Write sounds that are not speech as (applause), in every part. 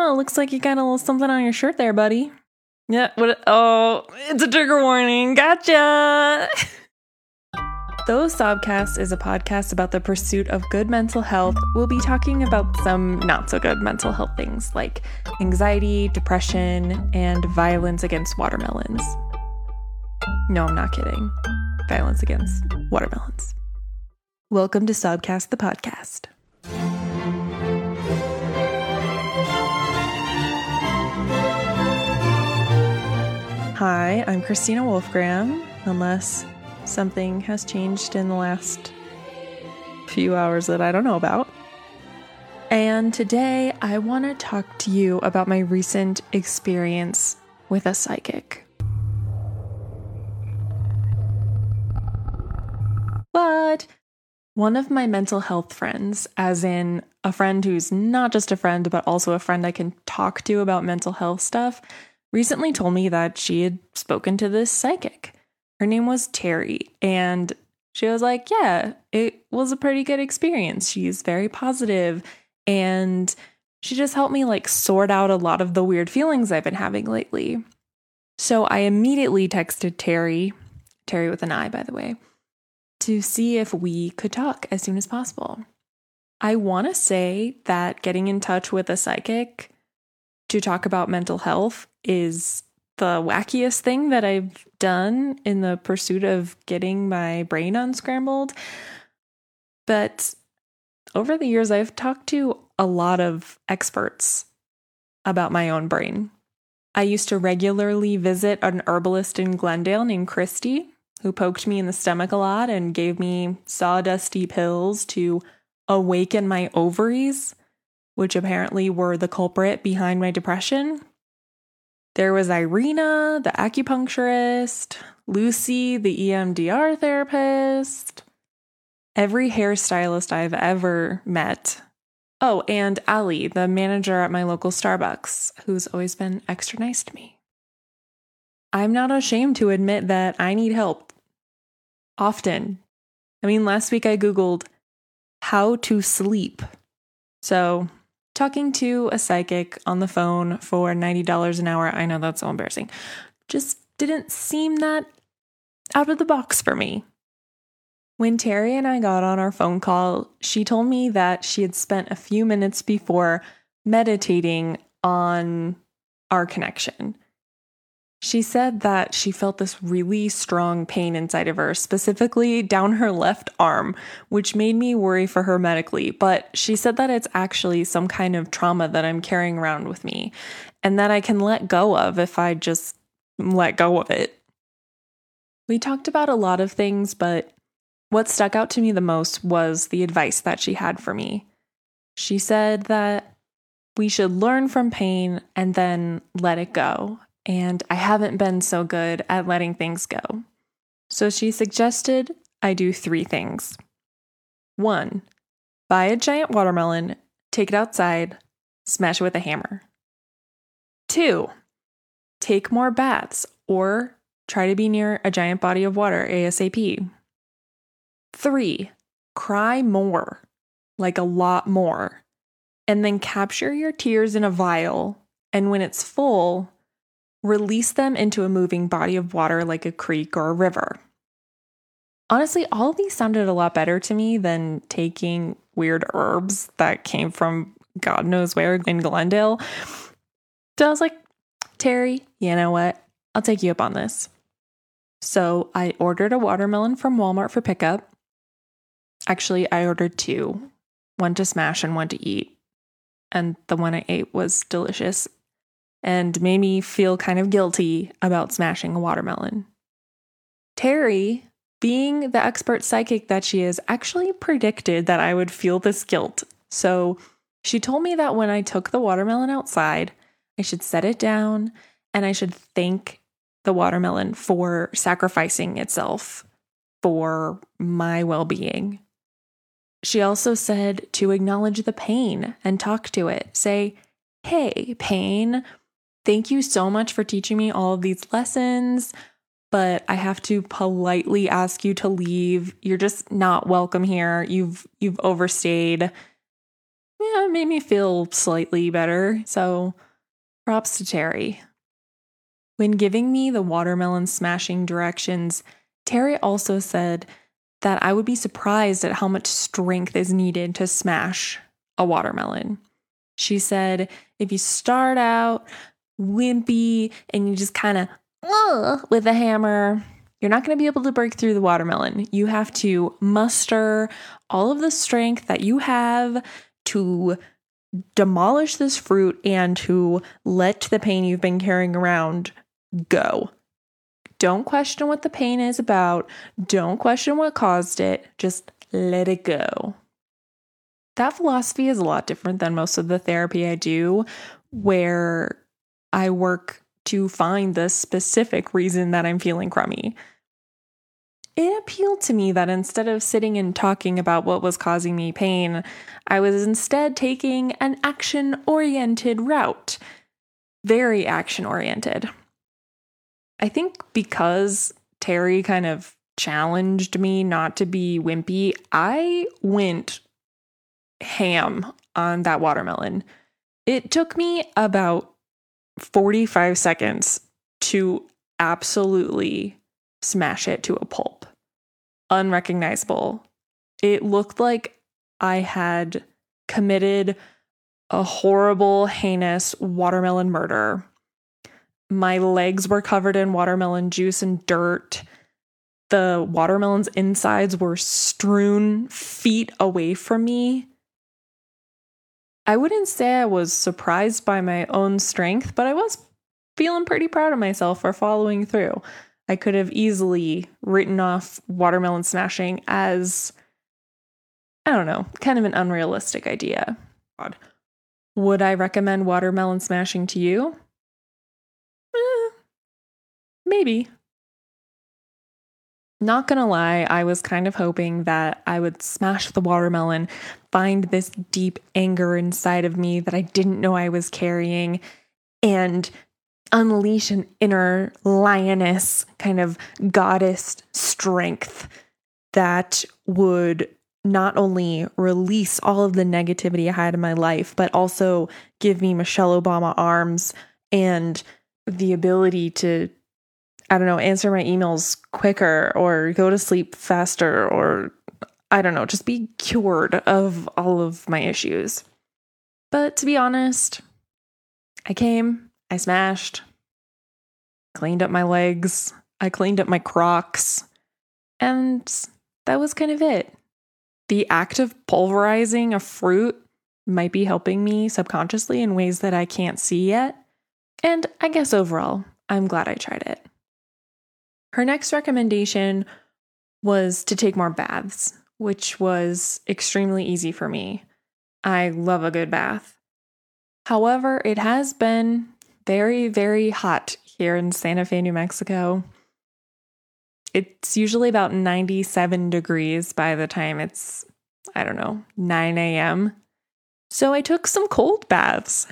Oh, looks like you got a little something on your shirt there, buddy. Yeah, what? Oh, it's a trigger warning. Gotcha. (laughs) Though Sobcast is a podcast about the pursuit of good mental health, we'll be talking about some not so good mental health things like anxiety, depression, and violence against watermelons. No, I'm not kidding. Violence against watermelons. Welcome to Sobcast, the podcast. Hi, I'm Christina Wolfgram, unless something has changed in the last few hours that I don't know about. And today I want to talk to you about my recent experience with a psychic. But one of my mental health friends, as in a friend who's not just a friend, but also a friend I can talk to about mental health stuff, recently told me that she had spoken to this psychic. Her name was Terry, and she was like, Yeah, it was a pretty good experience. She's very positive, and she just helped me like sort out a lot of the weird feelings I've been having lately. So I immediately texted Terry, Terry with an I, by the way, to see if we could talk as soon as possible. I want to say that getting in touch with a psychic to talk about mental health is the wackiest thing that I've done in the pursuit of getting my brain unscrambled. But over the years, I've talked to a lot of experts about my own brain. I used to regularly visit an herbalist in Glendale named Christy, who poked me in the stomach a lot and gave me sawdusty pills to awaken my ovaries, which apparently were the culprit behind my depression. There was Irina, the acupuncturist, Lucy, the EMDR therapist, every hairstylist I've ever met. Oh, and Ali, the manager at my local Starbucks, who's always been extra nice to me. I'm not ashamed to admit that I need help. Often. I mean, last week I Googled how to sleep. So talking to a psychic on the phone for $90 an hour, I know that's so embarrassing, just didn't seem that out of the box for me. When Terry and I got on our phone call, she told me that she had spent a few minutes before meditating on our connection. She said that she felt this really strong pain inside of her, specifically down her left arm, which made me worry for her medically. But she said that it's actually some kind of trauma that I'm carrying around with me and that I can let go of if I just let go of it. We talked about a lot of things, but what stuck out to me the most was the advice that she had for me. She said that we should learn from pain and then let it go and I haven't been so good at letting things go. So she suggested I do three things. One, buy a giant watermelon, take it outside, smash it with a hammer. Two, take more baths or try to be near a giant body of water ASAP. Three, cry more, like a lot more, and then capture your tears in a vial. And when it's full, release them into a moving body of water like a creek or a river. Honestly, all of these sounded a lot better to me than taking weird herbs that came from God knows where in Glendale. So I was like, Terry, you know what? I'll take you up on this. So I ordered a watermelon from Walmart for pickup. Actually, I ordered two one to smash and one to eat. And the one I ate was delicious and made me feel kind of guilty about smashing a watermelon. Terry, being the expert psychic that she is, actually predicted that I would feel this guilt. So she told me that when I took the watermelon outside, I should set it down and I should thank the watermelon for sacrificing itself for my well being. She also said to acknowledge the pain and talk to it. Say, hey, pain, Thank you so much for teaching me all of these lessons, but I have to politely ask you to leave. You're just not welcome here. You've you've overstayed. yeah, it made me feel slightly better. So props to Terry. When giving me the watermelon smashing directions, Terry also said that I would be surprised at how much strength is needed to smash a watermelon. She said if you start out wimpy and you just kind of with a hammer, you're not going to be able to break through the watermelon. You have to muster all of the strength that you have to demolish this fruit and to let the pain you've been carrying around go. Don't question what the pain is about. Don't question what caused it. Just let it go. That philosophy is a lot different than most of the therapy I do, where I work to find the specific reason that I'm feeling crummy. It appealed to me that instead of sitting and talking about what was causing me pain, I was instead taking an action oriented route. Very action oriented. I think because Terry kind of challenged me not to be wimpy, I went ham on that watermelon. It took me about 45 seconds to absolutely smash it to a pulp. Unrecognizable. It looked like I had committed a horrible, heinous watermelon murder my legs were covered in watermelon juice and dirt. The watermelon's insides were strewn feet away from me. I wouldn't say I was surprised by my own strength, but I was feeling pretty proud of myself for following through. I could have easily written off watermelon smashing as, I don't know, kind of an unrealistic idea. Would I recommend watermelon smashing to you? Eh, maybe. Not gonna lie, I was kind of hoping that I would smash the watermelon, find this deep anger inside of me that I didn't know I was carrying, and unleash an inner lioness, kind of goddess strength that would not only release all of the negativity I had in my life, but also give me Michelle Obama arms and the ability to I don't know, answer my emails quicker or go to sleep faster or I don't know, just be cured of all of my issues. But to be honest, I came, I smashed, cleaned up my legs, I cleaned up my crocs, and that was kind of it. The act of pulverizing a fruit might be helping me subconsciously in ways that I can't see yet. And I guess overall, I'm glad I tried it. Her next recommendation was to take more baths, which was extremely easy for me. I love a good bath. However, it has been very, very hot here in Santa Fe, New Mexico. It's usually about 97 degrees by the time it's, I don't know, 9 a.m. So I took some cold baths.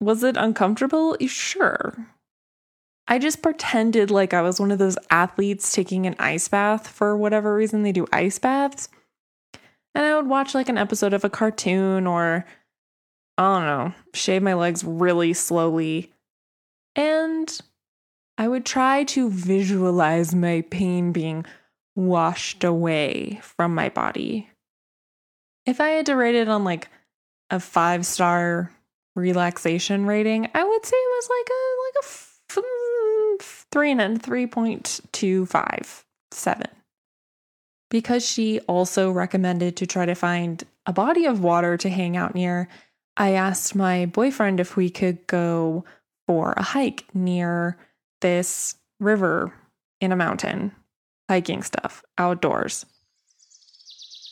Was it uncomfortable? Sure. I just pretended like I was one of those athletes taking an ice bath for whatever reason they do ice baths. And I would watch like an episode of a cartoon or, I don't know, shave my legs really slowly. And I would try to visualize my pain being washed away from my body. If I had to rate it on like a five star relaxation rating, I would say it was like a like a three and then three point two five seven. Because she also recommended to try to find a body of water to hang out near, I asked my boyfriend if we could go for a hike near this river in a mountain, hiking stuff outdoors.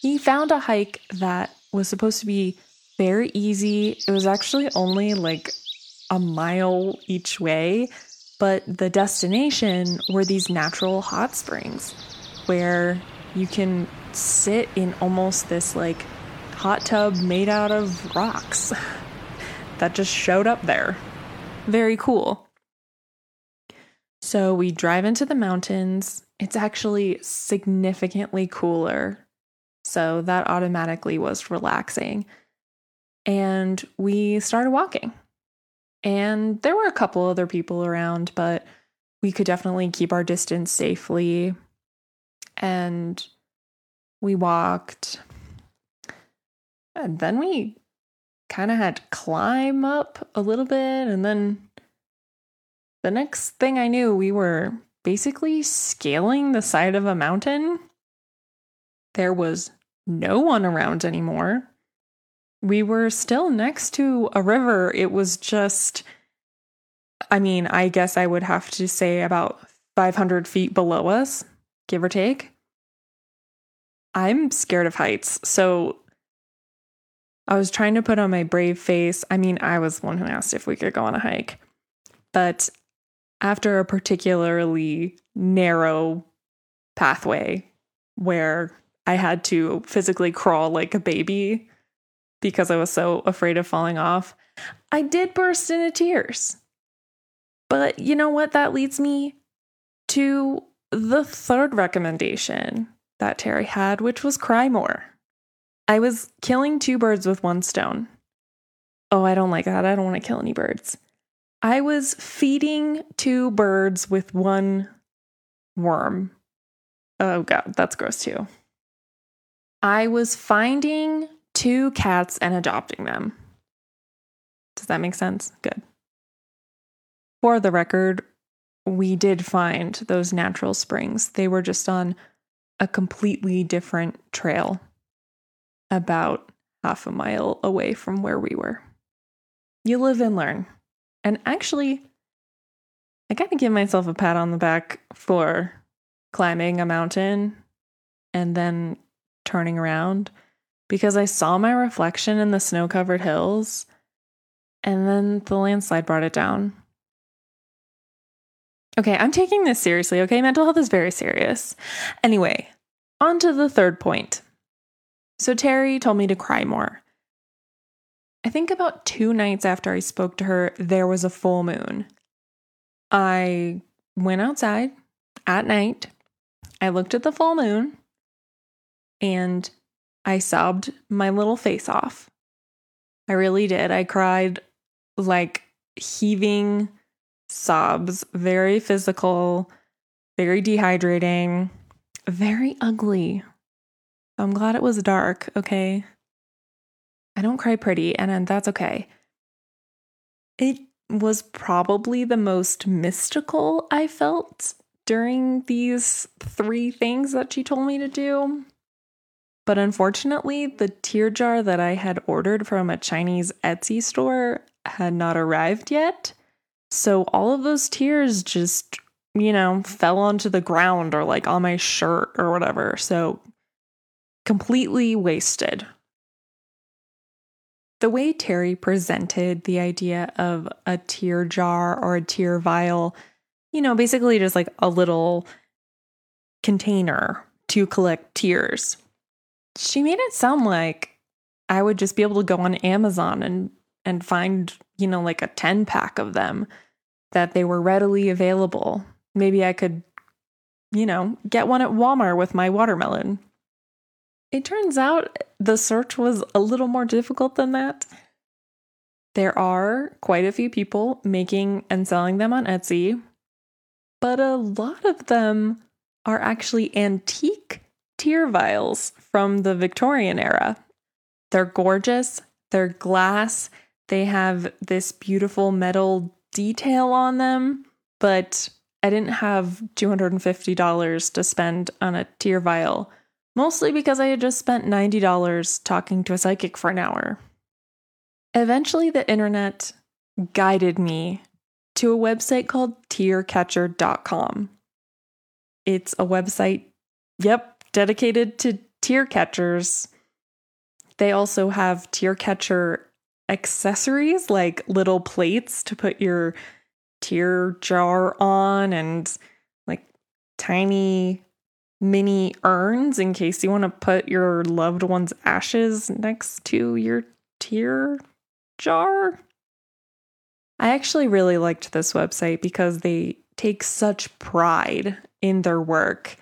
He found a hike that was supposed to be very easy. It was actually only like a mile each way, but the destination were these natural hot springs where you can sit in almost this like hot tub made out of rocks (laughs) that just showed up there. Very cool. So we drive into the mountains. It's actually significantly cooler. So that automatically was relaxing. and we started walking. And there were a couple other people around, but we could definitely keep our distance safely. And we walked. And then we kind of had to climb up a little bit. And then the next thing I knew, we were basically scaling the side of a mountain. There was no one around anymore. We were still next to a river. It was just, I mean, I guess I would have to say about 500 feet below us, give or take. I'm scared of heights. So I was trying to put on my brave face. I mean, I was the one who asked if we could go on a hike. But after a particularly narrow pathway where I had to physically crawl like a baby because I was so afraid of falling off, I did burst into tears. But you know what? That leads me to the third recommendation that Terry had, which was cry more. I was killing two birds with one stone. Oh, I don't like that. I don't want to kill any birds. I was feeding two birds with one worm. Oh, God, that's gross too. I was finding two cats and adopting them. Does that make sense? Good. For the record, we did find those natural springs. They were just on a completely different trail, about half a mile away from where we were. You live and learn. And actually, I kind of give myself a pat on the back for climbing a mountain and then turning around because I saw my reflection in the snow covered hills and then the landslide brought it down. Okay, I'm taking this seriously, okay? Mental health is very serious. Anyway, on to the third point. So Terry told me to cry more. I think about two nights after I spoke to her, there was a full moon. I went outside at night. I looked at the full moon and I sobbed my little face off. I really did. I cried like heaving sobs, very physical, very dehydrating, very ugly. I'm glad it was dark, okay? I don't cry pretty, and that's okay. It was probably the most mystical I felt during these three things that she told me to do. But unfortunately, the tear jar that I had ordered from a Chinese Etsy store had not arrived yet. So all of those tears just, you know, fell onto the ground or like on my shirt or whatever. So completely wasted. The way Terry presented the idea of a tear jar or a tear vial, you know, basically just like a little container to collect tears. She made it sound like I would just be able to go on Amazon and and find, you know, like a 10 pack of them that they were readily available. Maybe I could, you know, get one at Walmart with my watermelon. It turns out the search was a little more difficult than that. There are quite a few people making and selling them on Etsy, but a lot of them are actually antique tear vials from the Victorian era. They're gorgeous, they're glass, they have this beautiful metal detail on them, but I didn't have $250 to spend on a tear vial mostly because I had just spent $90 talking to a psychic for an hour. Eventually, the internet guided me to a website called tearcatcher.com. It's a website, yep, dedicated to tear catchers. They also have tear catcher accessories like little plates to put your tear jar on and like tiny mini urns in case you want to put your loved one's ashes next to your tear jar. I actually really liked this website because they take such pride in their work.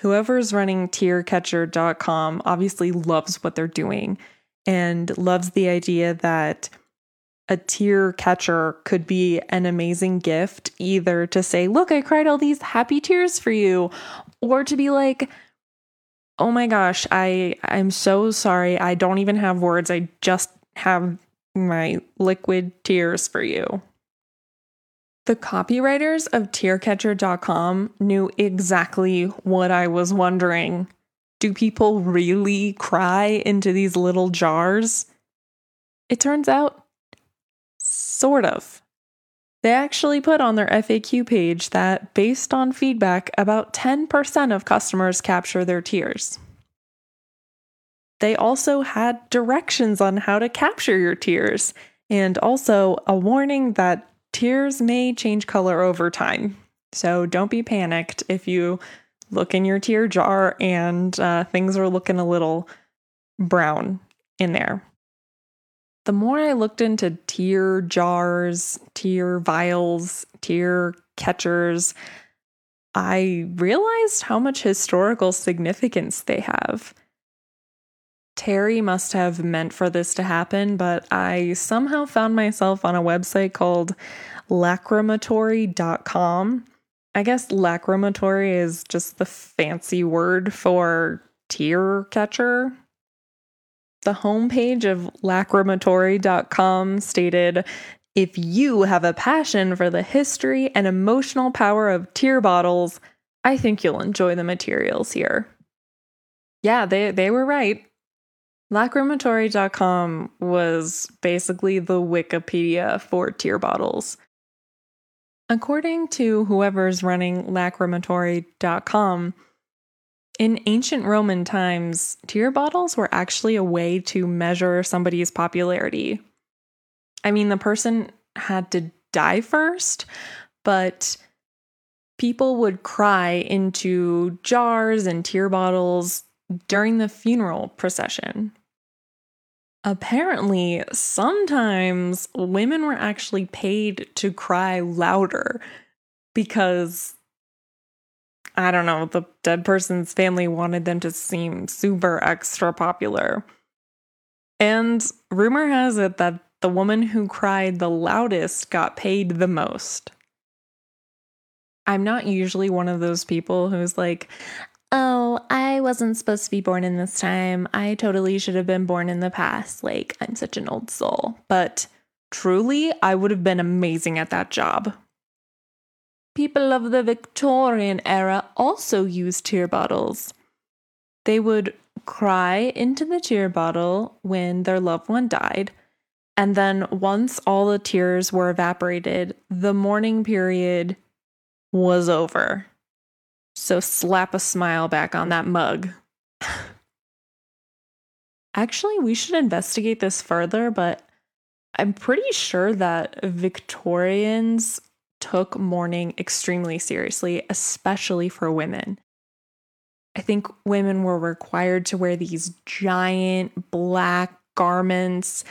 Whoever's running tearcatcher.com obviously loves what they're doing. and loves the idea that a tear catcher could be an amazing gift, either to say, Look, I cried all these happy tears for you, or to be like, Oh my gosh, I I'm so sorry. I don't even have words. I just have my liquid tears for you. The copywriters of tearcatcher.com knew exactly what I was wondering. Do people really cry into these little jars? It turns out, sort of. They actually put on their FAQ page that, based on feedback, about 10% of customers capture their tears. They also had directions on how to capture your tears, and also a warning that tears may change color over time. So don't be panicked if you look in your tear jar and uh, things are looking a little brown in there. The more I looked into tear jars, tear vials, tear catchers, I realized how much historical significance they have. Terry must have meant for this to happen, but I somehow found myself on a website called lacrimatory.com. I guess lacrimatory is just the fancy word for tear catcher. The homepage of lacrimatory.com stated if you have a passion for the history and emotional power of tear bottles, I think you'll enjoy the materials here. Yeah, they, they were right. Lacrimatory.com was basically the Wikipedia for tear bottles. According to whoever's running lacrimatory.com, in ancient Roman times, tear bottles were actually a way to measure somebody's popularity. I mean, the person had to die first, but people would cry into jars and tear bottles during the funeral procession. Apparently, sometimes women were actually paid to cry louder because I don't know, the dead person's family wanted them to seem super extra popular. And rumor has it that the woman who cried the loudest got paid the most. I'm not usually one of those people who's like, oh, I wasn't supposed to be born in this time. I totally should have been born in the past. Like, I'm such an old soul. But truly, I would have been amazing at that job. People of the Victorian era also used tear bottles. They would cry into the tear bottle when their loved one died. And then, once all the tears were evaporated, the mourning period was over. So slap a smile back on that mug. Actually, we should investigate this further, but I'm pretty sure that Victorians took mourning extremely seriously, especially for women. I think women were required to wear these giant black garments.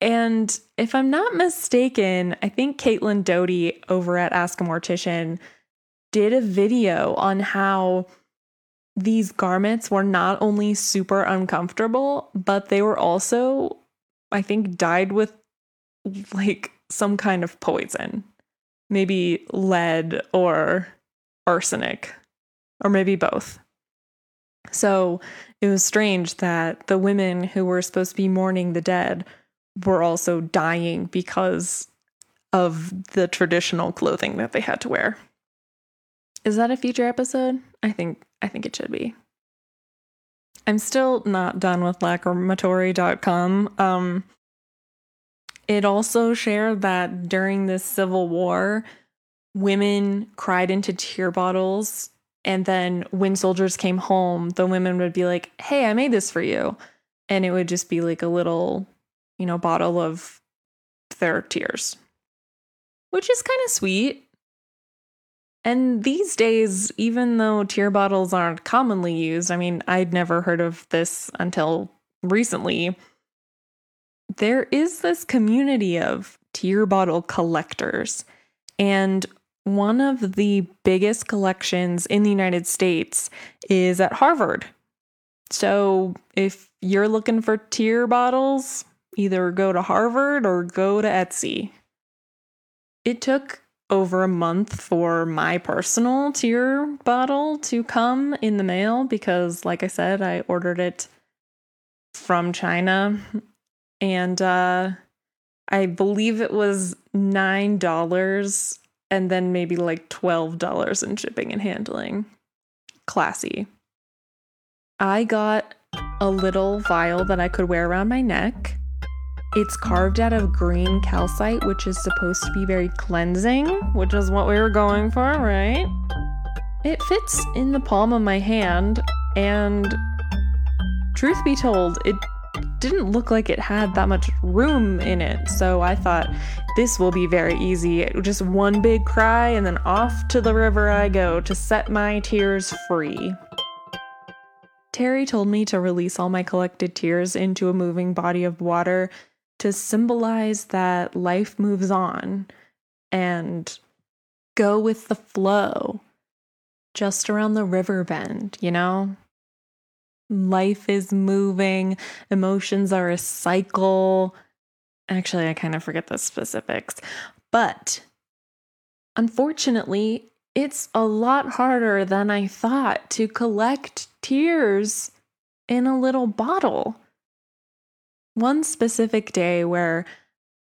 And if I'm not mistaken, I think Caitlin Doughty over at Ask a Mortician did a video on how these garments were not only super uncomfortable, but they were also, I think, dyed with like some kind of poison. Maybe lead or arsenic, or maybe both. So it was strange that the women who were supposed to be mourning the dead were also dying because of the traditional clothing that they had to wear. Is that a future episode? I think I think it should be. I'm still not done with lacrimatory.com. Um it also shared that during the Civil War, women cried into tear bottles and then when soldiers came home, the women would be like, "Hey, I made this for you." And it would just be like a little, you know, bottle of their tears. Which is kind of sweet. And these days, even though tear bottles aren't commonly used, I mean, I'd never heard of this until recently. There is this community of tear bottle collectors. And one of the biggest collections in the United States is at Harvard. So if you're looking for tear bottles, either go to Harvard or go to Etsy. It took over a month for my personal tear bottle to come in the mail because, like I said, I ordered it from China. And uh, I believe it was $9 and then maybe like $12 in shipping and handling. Classy. I got a little vial that I could wear around my neck. It's carved out of green calcite, which is supposed to be very cleansing, which is what we were going for, right? It fits in the palm of my hand, and truth be told, it didn't look like it had that much room in it. So I thought this will be very easy. Just one big cry, and then off to the river I go to set my tears free. Terry told me to release all my collected tears into a moving body of water to symbolize that life moves on and go with the flow just around the river bend, you know? Life is moving, emotions are a cycle. Actually, I kind of forget the specifics, but unfortunately, it's a lot harder than I thought to collect tears in a little bottle. One specific day where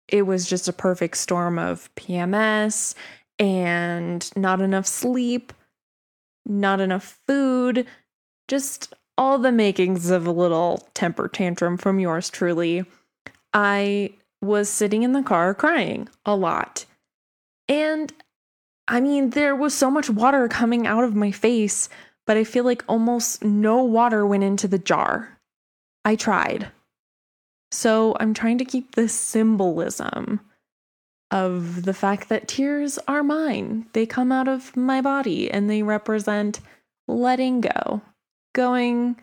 it was just a perfect storm of PMS and not enough sleep, not enough food, just all the makings of a little temper tantrum from yours truly. I was sitting in the car crying a lot. And I mean, there was so much water coming out of my face, but I feel like almost no water went into the jar. I tried. So I'm trying to keep this symbolism of the fact that tears are mine. They come out of my body and they represent letting go, going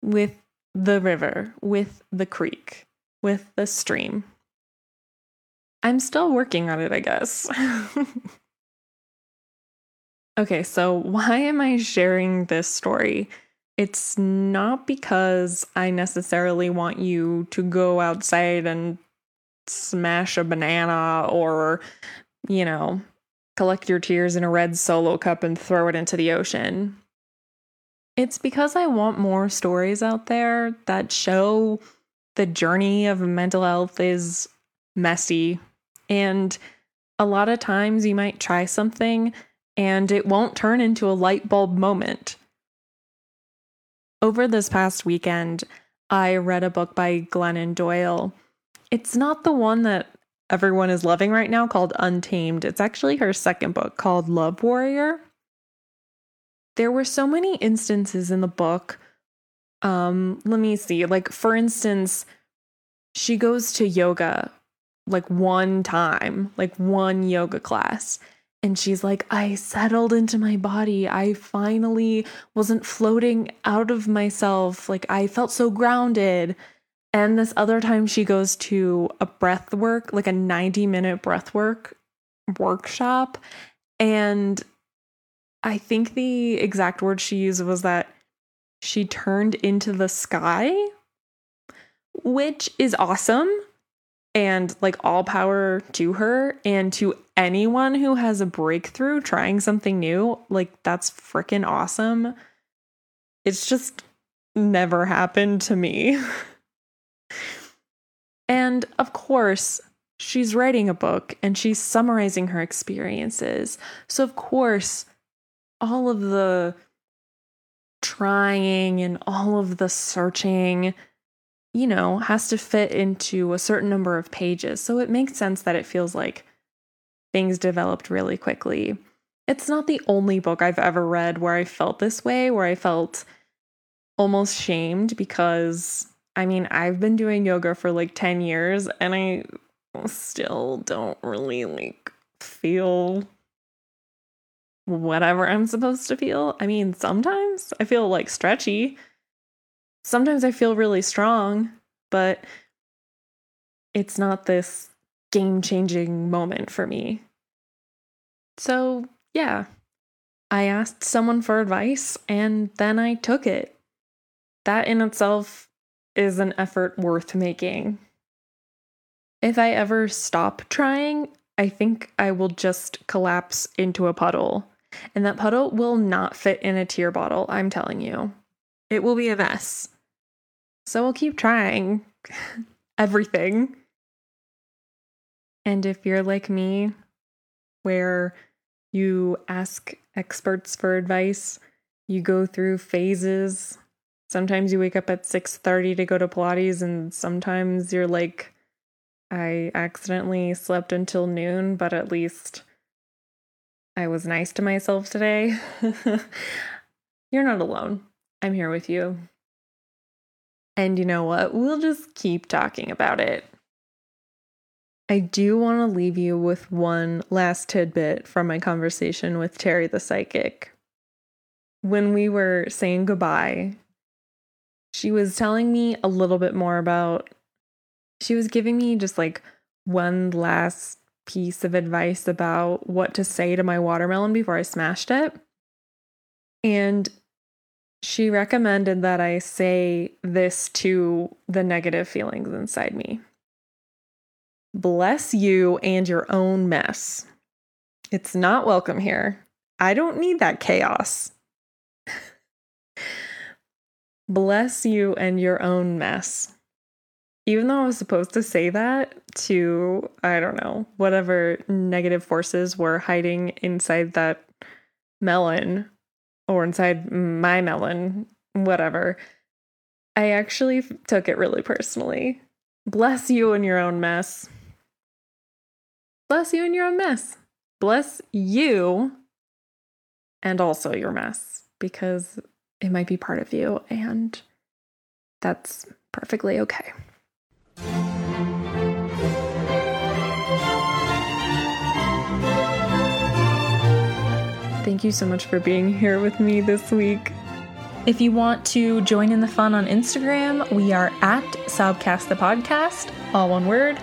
with the river, with the creek, with the stream. I'm still working on it, I guess. (laughs) Okay, so why am I sharing this story? It's not because I necessarily want you to go outside and smash a banana or, you know, collect your tears in a red solo cup and throw it into the ocean. It's because I want more stories out there that show the journey of mental health is messy. And a lot of times you might try something and it won't turn into a light bulb moment. Over this past weekend, I read a book by Glennon Doyle. It's not the one that everyone is loving right now called Untamed. It's actually her second book called Love Warrior. There were so many instances in the book. Um, let me see. Like, for instance, she goes to yoga like one time, like one yoga class. And she's like, I settled into my body. I finally wasn't floating out of myself. Like, I felt so grounded. And this other time, she goes to a breath work, like a 90 minute breath work workshop. And I think the exact word she used was that she turned into the sky, which is awesome and like all power to her and to anyone who has a breakthrough trying something new like that's freaking awesome. It's just never happened to me. (laughs) And of course she's writing a book and she's summarizing her experiences. So of course all of the trying and all of the searching you know, has to fit into a certain number of pages. So it makes sense that it feels like things developed really quickly. It's not the only book I've ever read where I felt this way, where I felt almost shamed because I mean, I've been doing yoga for like 10 years and I still don't really like feel whatever I'm supposed to feel. I mean, sometimes I feel like stretchy, sometimes I feel really strong, but it's not this game changing moment for me. So, yeah, I asked someone for advice and then I took it. that in itself is an effort worth making. If I ever stop trying, I think I will just collapse into a puddle. And that puddle will not fit in a tear bottle, I'm telling you. It will be a mess. So we'll keep trying (laughs) everything. And if you're like me, where you ask experts for advice, you go through phases. Sometimes you wake up at 6:30 to go to Pilates and sometimes you're like I accidentally slept until noon, but at least I was nice to myself today. (laughs) you're not alone. I'm here with you. And you know what? We'll just keep talking about it. I do want to leave you with one last tidbit from my conversation with Terry the psychic. When we were saying goodbye, she was telling me a little bit more about, she was giving me just like one last piece of advice about what to say to my watermelon before I smashed it. And she recommended that I say this to the negative feelings inside me Bless you and your own mess. It's not welcome here. I don't need that chaos. (laughs) Bless you and your own mess. Even though I was supposed to say that to, I don't know, whatever negative forces were hiding inside that melon or inside my melon, whatever, I actually took it really personally. Bless you in your own mess. Bless you in your own mess. Bless you and also your mess because it might be part of you and that's perfectly okay. Thank you so much for being here with me this week. If you want to join in the fun on Instagram, we are at Sobcast the Podcast, all one word.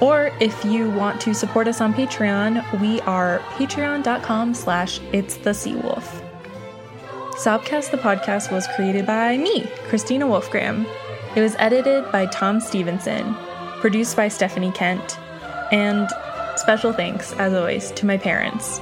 Or if you want to support us on Patreon, we are patreon.com slash it's the Seawolf. Sobcast the podcast was created by me, Christina Wolfgram. It was edited by Tom Stevenson, produced by Stephanie Kent, and special thanks, as always, to my parents,